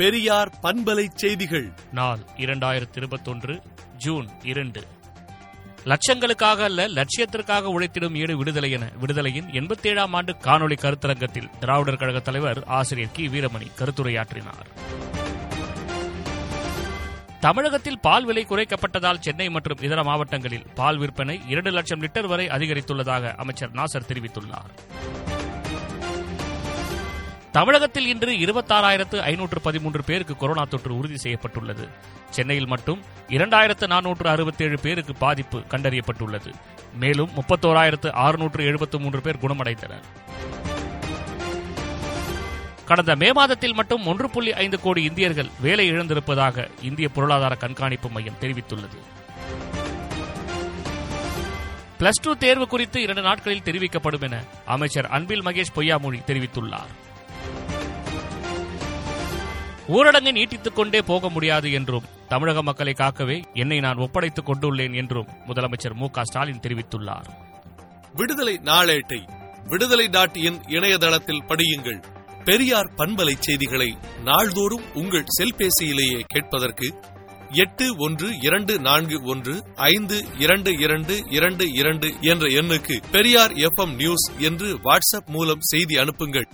பெரியார் பண்பலை செய்திகள். நாள் இரண்டாயிரத்தி இருபத்தொன்று ஜூன் இரண்டு. லட்சங்களுக்காக அல்ல லட்சியத்திற்காக உழைத்திடும் ஈடு விடுதலை என விடுதலையின் எண்பத்தேழாம் ஆண்டு காணொலி கருத்தரங்கத்தில் திராவிடர் கழக தலைவர் ஆசிரியர் கி. வீரமணி கருத்துரையாற்றினார். தமிழகத்தில் பால் விலை குறைக்கப்பட்டதால் சென்னை மற்றும் இதர மாவட்டங்களில் பால் விற்பனை இரண்டு லட்சம் லிட்டர் வரை அதிகரித்துள்ளதாக அமைச்சர் நாசர் தெரிவித்துள்ளார். தமிழகத்தில் இன்று இருபத்தாறாயிரத்து ஐநூற்று பதிமூன்று பேருக்கு கொரோனா தொற்று உறுதி செய்யப்பட்டுள்ளது. சென்னையில் மட்டும் இரண்டாயிரத்து நானூற்று அறுபத்தேழு பேருக்கு பாதிப்பு கண்டறியப்பட்டுள்ளது. மேலும் முப்பத்தோராயிரத்து அறுநூற்று எழுபத்து மூன்று பேர் குணமடைந்தனர். கடந்த மே மாதத்தில் மட்டும் ஒன்று புள்ளி ஐந்து கோடி இந்தியர்கள் வேலை இழந்திருப்பதாக இந்திய பொருளாதார கண்காணிப்பு மையம் தெரிவித்துள்ளது. பிளஸ் டூ தேர்வு குறித்து இரண்டு நாட்களில் தெரிவிக்கப்படும் என அமைச்சர் அன்பில் மகேஷ் பொய்யாமொழி தெரிவித்துள்ளார். ஊரடங்கை நீட்டித்துக் கொண்டே போக முடியாது என்றும் தமிழக மக்களை காக்கவே என்னை நான் ஒப்படைத்துக் கொண்டுள்ளேன் என்றும் முதலமைச்சர் மு ஸ்டாலின் தெரிவித்துள்ளார். விடுதலை நாளேட்டை விடுதலை டாட் இன் இணையதளத்தில் படியுங்கள். பெரியார் பண்பலை செய்திகளை நாள்தோறும் உங்கள் செல்பேசியிலேயே கேட்பதற்கு எட்டு ஒன்று இரண்டு நான்கு ஒன்று ஐந்து இரண்டு இரண்டு இரண்டு இரண்டு என்ற எண்ணுக்கு பெரியார் எஃப் நியூஸ் என்று வாட்ஸ்அப் மூலம் செய்தி அனுப்புங்கள்.